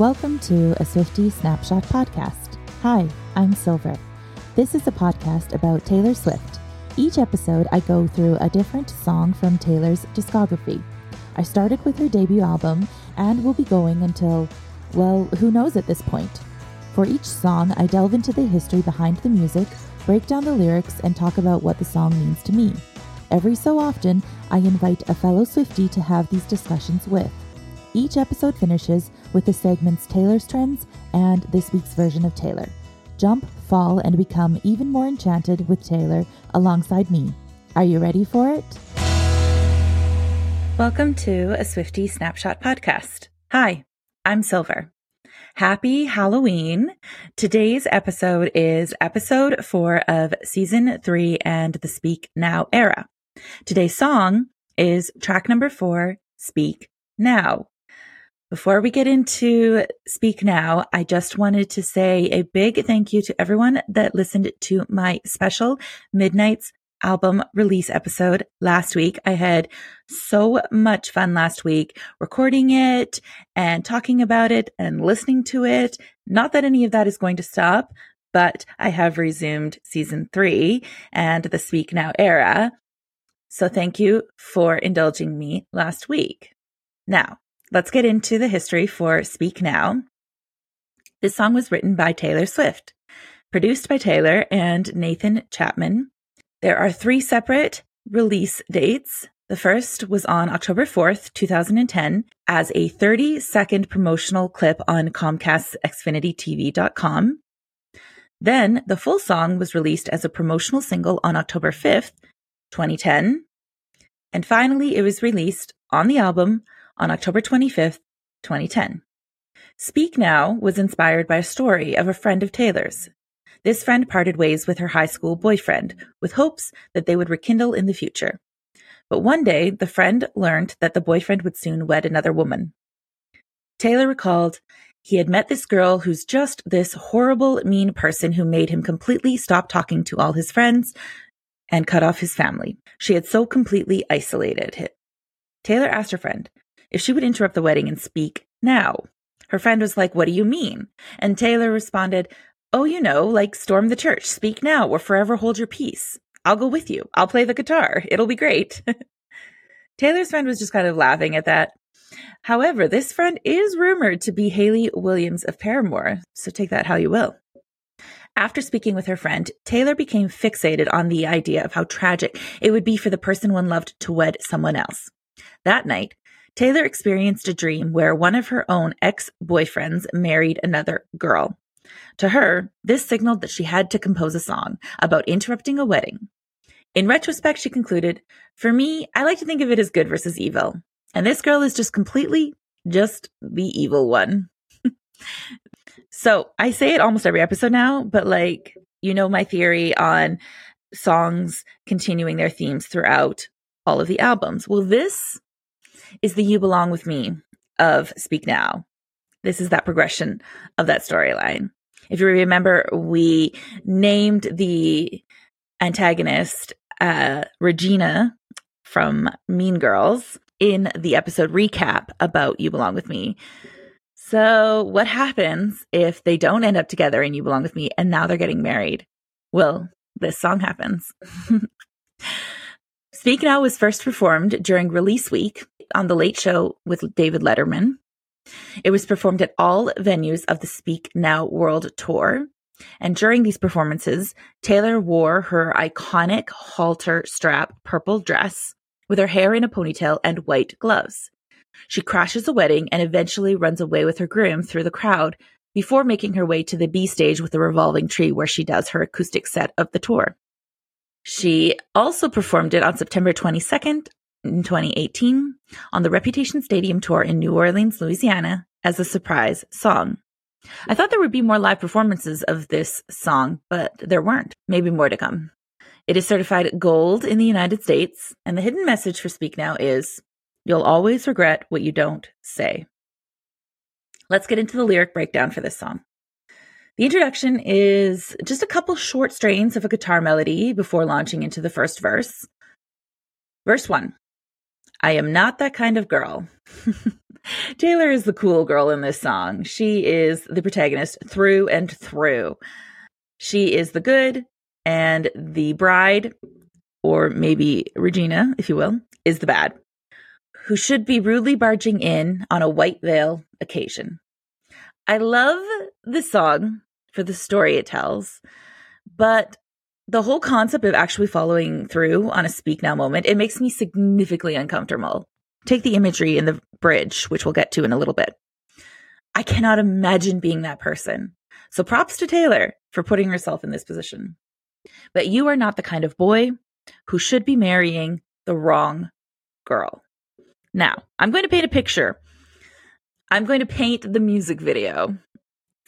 Welcome to a Swiftie Snapshot podcast. Hi, I'm Silver. This is a podcast about Taylor Swift. Each episode, I go through a different song from Taylor's discography. I started with her debut album and will be going until, well, who knows at this point. For each song, I delve into the history behind the music, break down the lyrics, and talk about what the song means to me. Every so often, I invite a fellow Swiftie to have these discussions with. Each episode finishes with the segments Taylor's Trends and this week's version of Taylor. Jump, fall, and become even more enchanted with Taylor alongside me. Are you ready for it? Welcome to a Swiftie Snapshot podcast. Hi, I'm Silver. Happy Halloween. Today's episode is episode four of season three and the Speak Now era. Today's song is track number four, Speak Now. Before we get into Speak Now, I just wanted to say a big thank you to everyone that listened to my special Midnights album release episode last week. I had so much fun last week recording it and talking about it and listening to it. Not that any of that is going to stop, but I have resumed season three and the Speak Now era. So thank you for indulging me last week. Now, let's get into the history for Speak Now. This song was written by Taylor Swift, produced by Taylor and Nathan Chapman. There are three separate release dates. The first was on October 4th, 2010, as a 30 second promotional clip on Comcast's XfinityTV.com. Then the full song was released as a promotional single on October 5th, 2010. And finally, it was released on the album on October 25th, 2010. Speak Now was inspired by a story of a friend of Taylor's. This friend parted ways with her high school boyfriend with hopes that they would rekindle in the future. But one day, the friend learned that the boyfriend would soon wed another woman. Taylor recalled, he had met this girl who's just this horrible, mean person who made him completely stop talking to all his friends and cut off his family. She had so completely isolated him. Taylor asked her friend, if she would interrupt the wedding and speak now. Her friend was like, What do you mean? And Taylor responded, Oh, you know, like storm the church, speak now, or forever hold your peace. I'll go with you. I'll play the guitar. It'll be great. Taylor's friend was just kind of laughing at that. However, this friend is rumored to be Hayley Williams of Paramore, so take that how you will. After speaking with her friend, Taylor became fixated on the idea of how tragic it would be for the person one loved to wed someone else. That night, Taylor experienced a dream where one of her own ex boyfriends married another girl. To her, this signaled that she had to compose a song about interrupting a wedding. In retrospect, she concluded, For me, I like to think of it as good versus evil. And this girl is just completely just the evil one. so I say it almost every episode now, but like, you know, my theory on songs continuing their themes throughout all of the albums. Well, this is the You Belong With Me of Speak Now. This is that progression of that storyline. If you remember, we named the antagonist uh, Regina from Mean Girls in the episode recap about You Belong With Me. So, what happens if they don't end up together in You Belong With Me and now they're getting married? Well, this song happens. Speak Now was first performed during release week on The Late Show with David Letterman. It was performed at all venues of the Speak Now World Tour. And during these performances, Taylor wore her iconic halter strap purple dress with her hair in a ponytail and white gloves. She crashes a wedding and eventually runs away with her groom through the crowd before making her way to the B stage with the revolving tree where she does her acoustic set of the tour. She also performed it on September 22nd in 2018 on the Reputation Stadium tour in New Orleans, Louisiana as a surprise song. I thought there would be more live performances of this song, but there weren't. Maybe more to come. It is certified gold in the United States, and the hidden message for Speak Now is You'll always regret what you don't say. Let's get into the lyric breakdown for this song. The introduction is just a couple short strains of a guitar melody before launching into the first verse. Verse 1 I am not that kind of girl. Taylor is the cool girl in this song. She is the protagonist through and through. She is the good, and the bride, or maybe Regina, if you will, is the bad, who should be rudely barging in on a white veil occasion. I love this song for the story it tells, but the whole concept of actually following through on a speak now moment, it makes me significantly uncomfortable. Take the imagery in the bridge, which we'll get to in a little bit. I cannot imagine being that person. So props to Taylor for putting herself in this position. But you are not the kind of boy who should be marrying the wrong girl. Now, I'm going to paint a picture. I'm going to paint the music video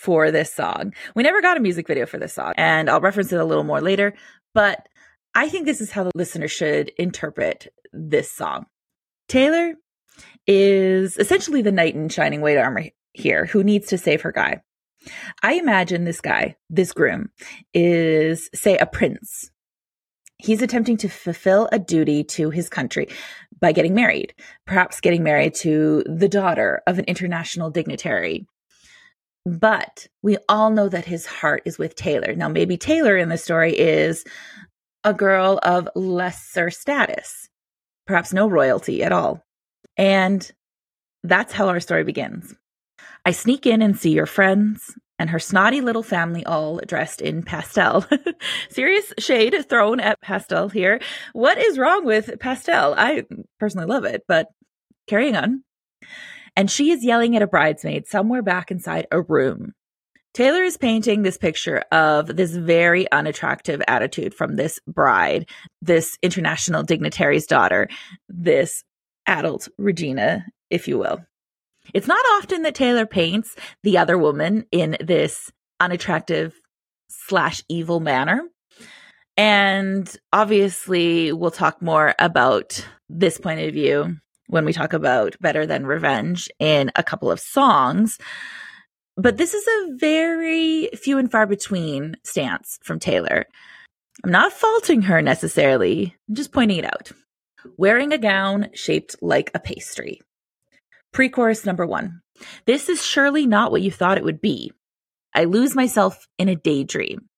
for this song. We never got a music video for this song, and I'll reference it a little more later, but I think this is how the listener should interpret this song. Taylor is essentially the knight in shining white armor here who needs to save her guy. I imagine this guy, this groom, is, say, a prince. He's attempting to fulfill a duty to his country by getting married, perhaps getting married to the daughter of an international dignitary. But we all know that his heart is with Taylor. Now, maybe Taylor in the story is a girl of lesser status, perhaps no royalty at all. And that's how our story begins. I sneak in and see your friends and her snotty little family all dressed in pastel. Serious shade thrown at pastel here. What is wrong with pastel? I personally love it, but carrying on. And she is yelling at a bridesmaid somewhere back inside a room. Taylor is painting this picture of this very unattractive attitude from this bride, this international dignitary's daughter, this adult Regina, if you will. It's not often that Taylor paints the other woman in this unattractive slash evil manner. And obviously, we'll talk more about this point of view when we talk about Better Than Revenge in a couple of songs. But this is a very few and far between stance from Taylor. I'm not faulting her necessarily, I'm just pointing it out. Wearing a gown shaped like a pastry. Pre chorus number one. This is surely not what you thought it would be. I lose myself in a daydream.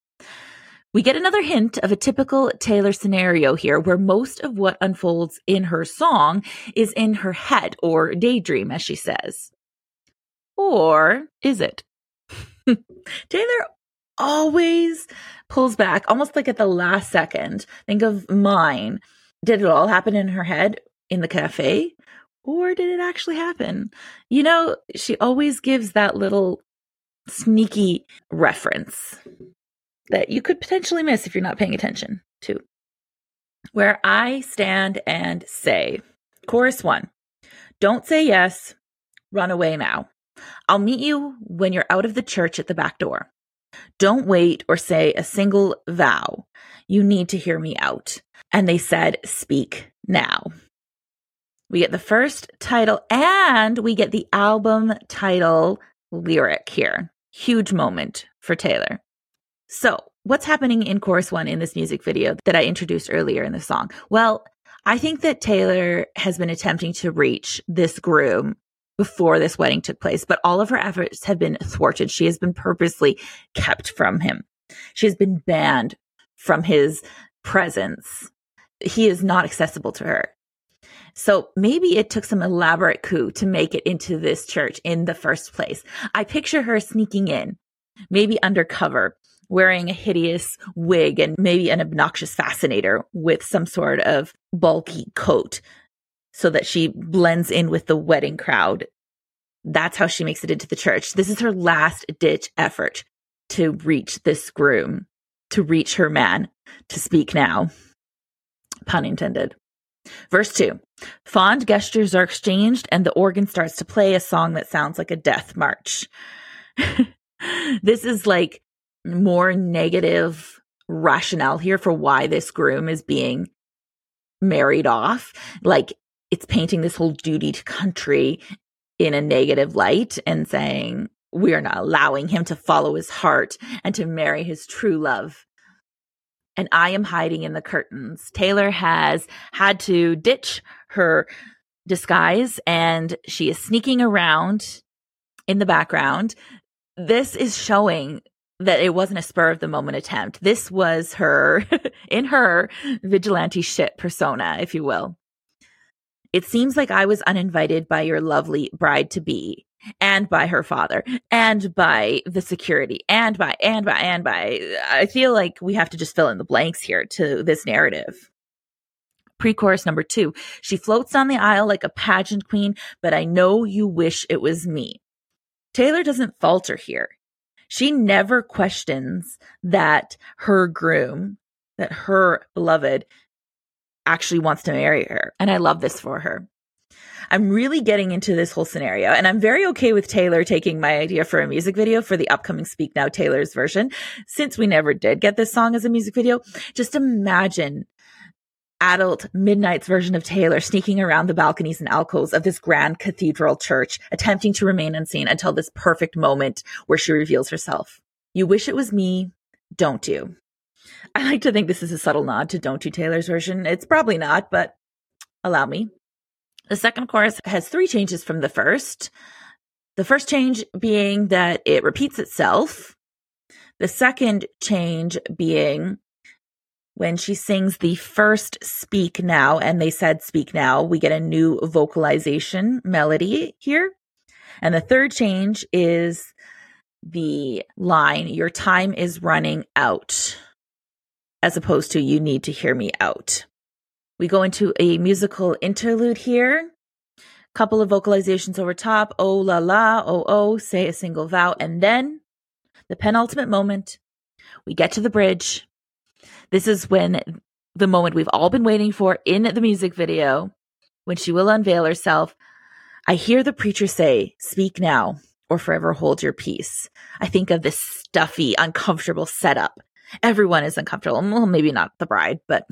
We get another hint of a typical Taylor scenario here where most of what unfolds in her song is in her head or daydream, as she says. Or is it? Taylor always pulls back, almost like at the last second. Think of mine. Did it all happen in her head in the cafe? or did it actually happen? You know, she always gives that little sneaky reference that you could potentially miss if you're not paying attention to. Where I stand and say, chorus one, don't say yes, run away now. I'll meet you when you're out of the church at the back door. Don't wait or say a single vow. You need to hear me out. And they said, speak now. We get the first title and we get the album title lyric here. Huge moment for Taylor. So, what's happening in chorus one in this music video that I introduced earlier in the song? Well, I think that Taylor has been attempting to reach this groom before this wedding took place, but all of her efforts have been thwarted. She has been purposely kept from him. She has been banned from his presence. He is not accessible to her. So maybe it took some elaborate coup to make it into this church in the first place. I picture her sneaking in, maybe undercover, wearing a hideous wig and maybe an obnoxious fascinator with some sort of bulky coat so that she blends in with the wedding crowd. That's how she makes it into the church. This is her last ditch effort to reach this groom, to reach her man, to speak now. Pun intended. Verse 2 Fond gestures are exchanged, and the organ starts to play a song that sounds like a death march. this is like more negative rationale here for why this groom is being married off. Like it's painting this whole duty to country in a negative light and saying, we are not allowing him to follow his heart and to marry his true love and I am hiding in the curtains. Taylor has had to ditch her disguise and she is sneaking around in the background. This is showing that it wasn't a spur of the moment attempt. This was her in her vigilante shit persona, if you will. It seems like I was uninvited by your lovely bride to be and by her father and by the security and by and by and by I feel like we have to just fill in the blanks here to this narrative. Pre-chorus number 2. She floats down the aisle like a pageant queen, but I know you wish it was me. Taylor doesn't falter here. She never questions that her groom, that her beloved actually wants to marry her. And I love this for her. I'm really getting into this whole scenario and I'm very okay with Taylor taking my idea for a music video for the upcoming Speak Now Taylor's version. Since we never did get this song as a music video, just imagine adult Midnight's version of Taylor sneaking around the balconies and alcoves of this grand cathedral church, attempting to remain unseen until this perfect moment where she reveals herself. You wish it was me, don't you? I like to think this is a subtle nod to Don't You Taylor's version. It's probably not, but allow me. The second chorus has three changes from the first. The first change being that it repeats itself. The second change being when she sings the first speak now and they said speak now, we get a new vocalization melody here. And the third change is the line, your time is running out, as opposed to you need to hear me out. We go into a musical interlude here. Couple of vocalizations over top. Oh la la, oh oh, say a single vow. And then the penultimate moment, we get to the bridge. This is when the moment we've all been waiting for in the music video, when she will unveil herself. I hear the preacher say, Speak now or forever hold your peace. I think of this stuffy, uncomfortable setup. Everyone is uncomfortable. Well, maybe not the bride, but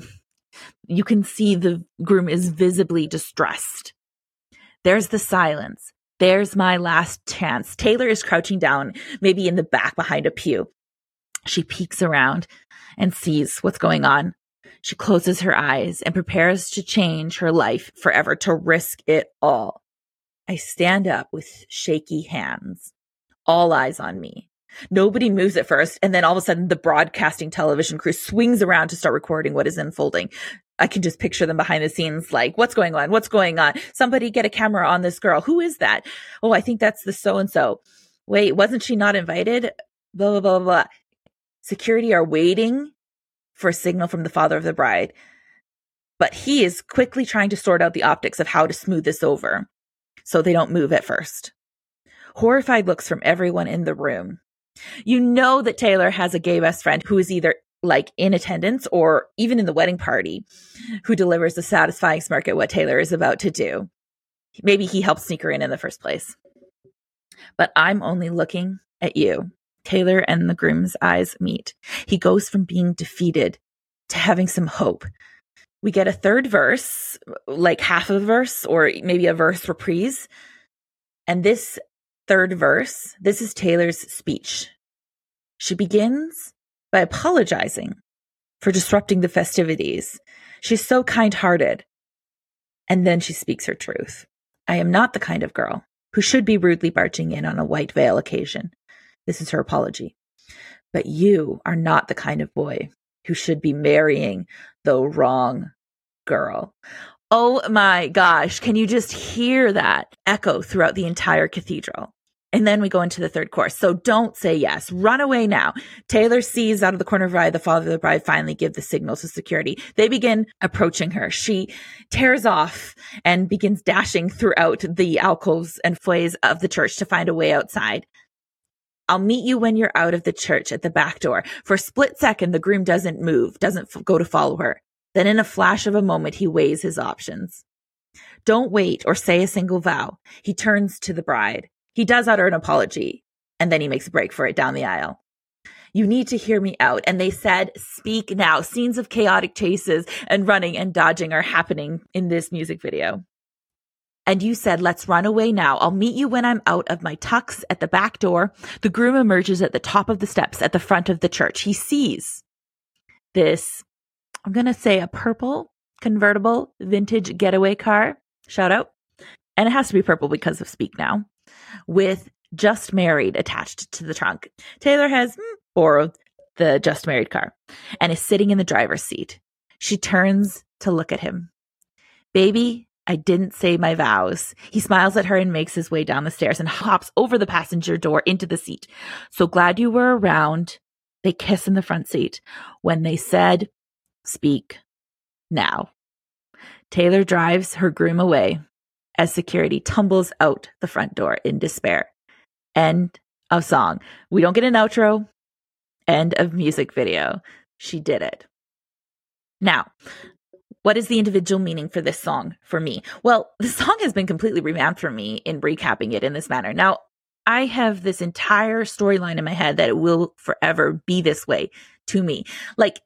you can see the groom is visibly distressed. There's the silence. There's my last chance. Taylor is crouching down, maybe in the back behind a pew. She peeks around and sees what's going on. She closes her eyes and prepares to change her life forever, to risk it all. I stand up with shaky hands, all eyes on me. Nobody moves at first, and then all of a sudden, the broadcasting television crew swings around to start recording what is unfolding. I can just picture them behind the scenes, like, what's going on? What's going on? Somebody get a camera on this girl. Who is that? Oh, I think that's the so and so. Wait, wasn't she not invited? Blah, blah, blah, blah. Security are waiting for a signal from the father of the bride, but he is quickly trying to sort out the optics of how to smooth this over so they don't move at first. Horrified looks from everyone in the room. You know that Taylor has a gay best friend who is either like in attendance or even in the wedding party who delivers a satisfying smirk at what Taylor is about to do. Maybe he helped sneak her in in the first place. But I'm only looking at you. Taylor and the groom's eyes meet. He goes from being defeated to having some hope. We get a third verse, like half a verse or maybe a verse reprise. And this third verse, this is Taylor's speech. She begins by apologizing for disrupting the festivities. She's so kind hearted. And then she speaks her truth. I am not the kind of girl who should be rudely barging in on a white veil occasion. This is her apology. But you are not the kind of boy who should be marrying the wrong girl. Oh my gosh. Can you just hear that echo throughout the entire cathedral? And then we go into the third course. So don't say yes. Run away now. Taylor sees out of the corner of her eye the father of the bride finally give the signal to security. They begin approaching her. She tears off and begins dashing throughout the alcoves and foyers of the church to find a way outside. I'll meet you when you're out of the church at the back door. For a split second, the groom doesn't move, doesn't f- go to follow her. Then in a flash of a moment, he weighs his options. Don't wait or say a single vow. He turns to the bride. He does utter an apology and then he makes a break for it down the aisle. You need to hear me out. And they said, speak now. Scenes of chaotic chases and running and dodging are happening in this music video. And you said, let's run away now. I'll meet you when I'm out of my tux at the back door. The groom emerges at the top of the steps at the front of the church. He sees this I'm going to say a purple convertible vintage getaway car. Shout out. and it has to be purple because of Speak Now, with Just Married attached to the trunk. Taylor has hmm, borrowed the Just Married car and is sitting in the driver's seat. She turns to look at him. Baby, I didn't say my vows. He smiles at her and makes his way down the stairs and hops over the passenger door into the seat. So glad you were around. They kiss in the front seat when they said, Speak now. Taylor drives her groom away as security tumbles out the front door in despair. End of song. We don't get an outro. End of music video. She did it. Now, what is the individual meaning for this song for me? Well, the song has been completely revamped for me in recapping it in this manner. Now, I have this entire storyline in my head that it will forever be this way to me. Like,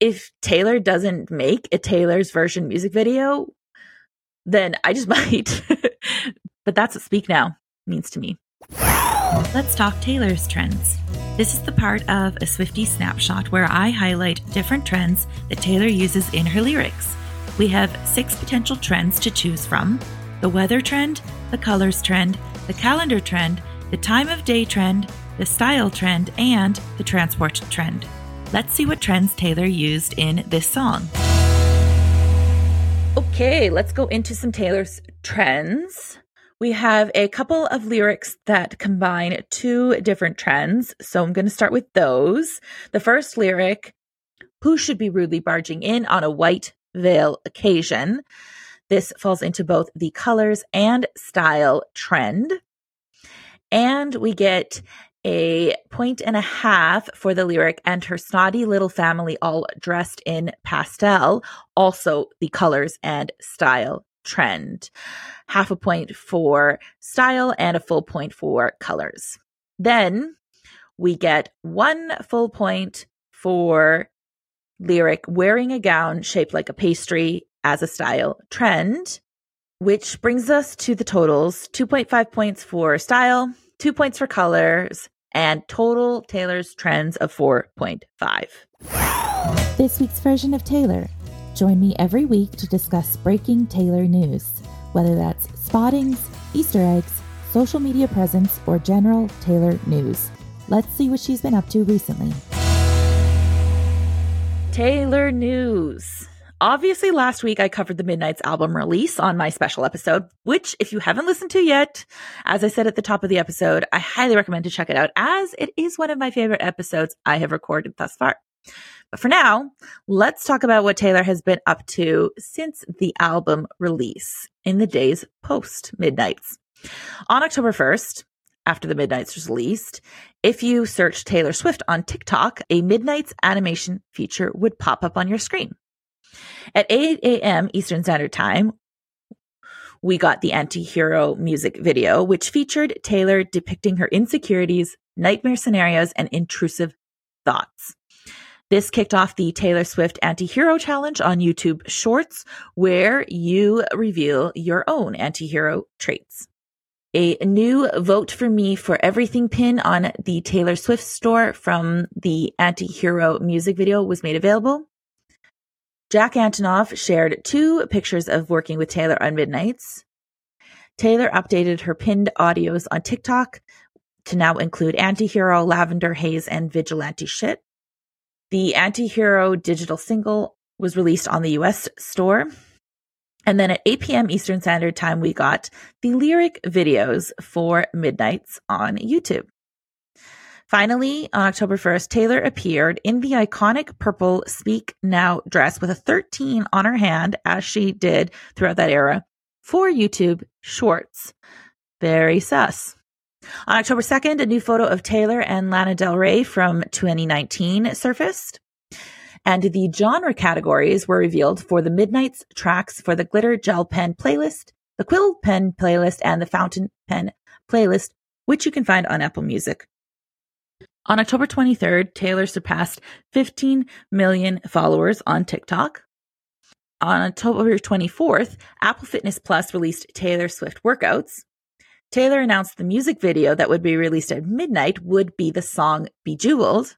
if Taylor doesn't make a Taylor's version music video, then I just might. but that's what Speak Now means to me. Let's talk Taylor's trends. This is the part of a Swiftie snapshot where I highlight different trends that Taylor uses in her lyrics. We have six potential trends to choose from the weather trend, the colors trend, the calendar trend, the time of day trend, the style trend, and the transport trend. Let's see what trends Taylor used in this song. Okay, let's go into some Taylor's trends. We have a couple of lyrics that combine two different trends. So I'm going to start with those. The first lyric, who should be rudely barging in on a white veil occasion? This falls into both the colors and style trend. And we get a point and a half for the lyric and her snotty little family all dressed in pastel, also the colors and style trend. Half a point for style and a full point for colors. Then we get one full point for lyric wearing a gown shaped like a pastry as a style trend, which brings us to the totals 2.5 points for style, two points for colors, and total Taylor's trends of 4.5. This week's version of Taylor. Join me every week to discuss breaking Taylor news, whether that's spottings, Easter eggs, social media presence, or general Taylor news. Let's see what she's been up to recently. Taylor news. Obviously, last week I covered the Midnights album release on my special episode, which, if you haven't listened to yet, as I said at the top of the episode, I highly recommend to check it out as it is one of my favorite episodes I have recorded thus far. But for now, let's talk about what Taylor has been up to since the album release in the days post Midnights. On October 1st, after the Midnights was released, if you search Taylor Swift on TikTok, a Midnights animation feature would pop up on your screen. At 8 a.m. Eastern Standard Time, we got the anti-hero music video, which featured Taylor depicting her insecurities, nightmare scenarios, and intrusive thoughts. This kicked off the Taylor Swift anti-hero challenge on YouTube Shorts, where you reveal your own anti-hero traits. A new vote for me for everything pin on the Taylor Swift store from the anti-hero music video was made available. Jack Antonoff shared two pictures of working with Taylor on Midnights. Taylor updated her pinned audios on TikTok to now include Antihero, Lavender Haze, and Vigilante Shit. The Antihero digital single was released on the US store. And then at 8 p.m. Eastern Standard Time, we got the lyric videos for Midnights on YouTube. Finally, on October 1st, Taylor appeared in the iconic purple Speak Now dress with a 13 on her hand, as she did throughout that era, for YouTube Shorts. Very sus. On October 2nd, a new photo of Taylor and Lana Del Rey from 2019 surfaced. And the genre categories were revealed for the Midnights tracks for the Glitter Gel Pen playlist, the Quill Pen playlist, and the Fountain Pen playlist, which you can find on Apple Music. On October 23rd, Taylor surpassed 15 million followers on TikTok. On October 24th, Apple Fitness Plus released Taylor Swift workouts. Taylor announced the music video that would be released at midnight would be the song Bejeweled.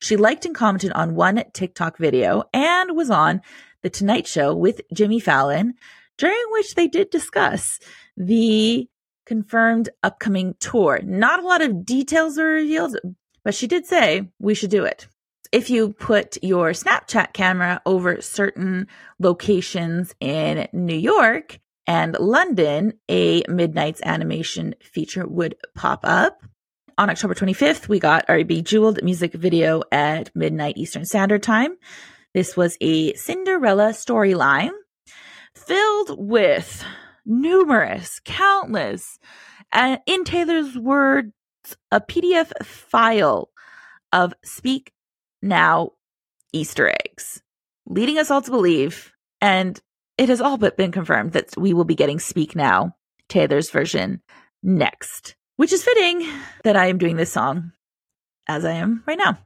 She liked and commented on one TikTok video and was on The Tonight Show with Jimmy Fallon, during which they did discuss the confirmed upcoming tour. Not a lot of details were revealed, but she did say we should do it. If you put your Snapchat camera over certain locations in New York and London, a Midnight's animation feature would pop up. On October 25th, we got our Bejeweled music video at midnight Eastern Standard Time. This was a Cinderella storyline filled with numerous, countless, and in Taylor's words, a PDF file of Speak Now Easter eggs, leading us all to believe, and it has all but been confirmed that we will be getting Speak Now, Taylor's version, next, which is fitting that I am doing this song as I am right now.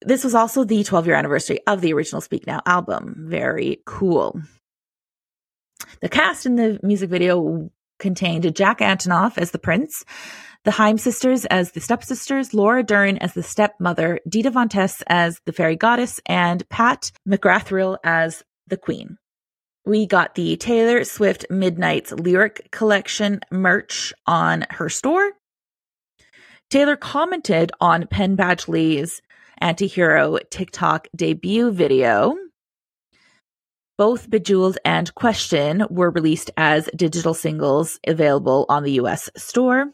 This was also the 12 year anniversary of the original Speak Now album. Very cool. The cast in the music video contained Jack Antonoff as the prince, the Haim sisters as the stepsisters, Laura Dern as the stepmother, Dita Von Teese as the fairy goddess, and Pat McGrathrill as the queen. We got the Taylor Swift Midnight's Lyric Collection merch on her store. Taylor commented on Penn Badgley's Antihero TikTok debut video both Bejeweled and Question were released as digital singles available on the US store.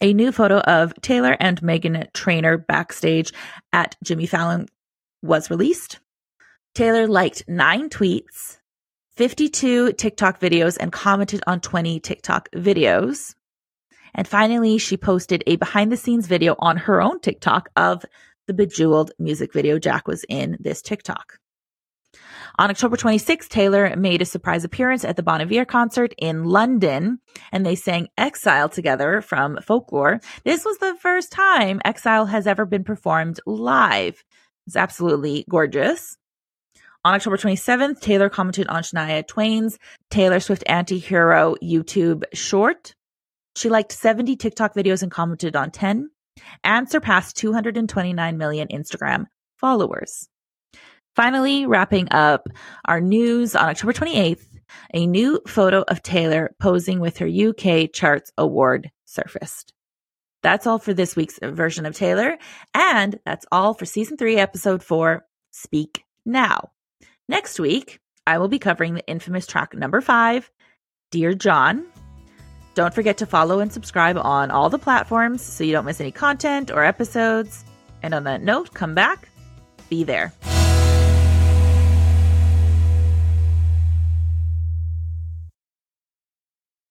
A new photo of Taylor and Meghan Trainor backstage at Jimmy Fallon was released. Taylor liked nine tweets, 52 TikTok videos, and commented on 20 TikTok videos. And finally, she posted a behind the scenes video on her own TikTok of the Bejeweled music video Jack was in this TikTok. On October 26th, Taylor made a surprise appearance at the Bon Iver concert in London, and they sang Exile together from Folklore. This was the first time Exile has ever been performed live. It's absolutely gorgeous. On October 27th, Taylor commented on Shania Twain's Taylor Swift Anti-Hero YouTube short. She liked 70 TikTok videos and commented on 10 and surpassed 229 million Instagram followers. Finally, wrapping up our news on October 28th, a new photo of Taylor posing with her UK Charts Award surfaced. That's all for this week's version of Taylor. And that's all for season three, episode four, Speak Now. Next week, I will be covering the infamous track number five, Dear John. Don't forget to follow and subscribe on all the platforms so you don't miss any content or episodes. And on that note, come back, be there.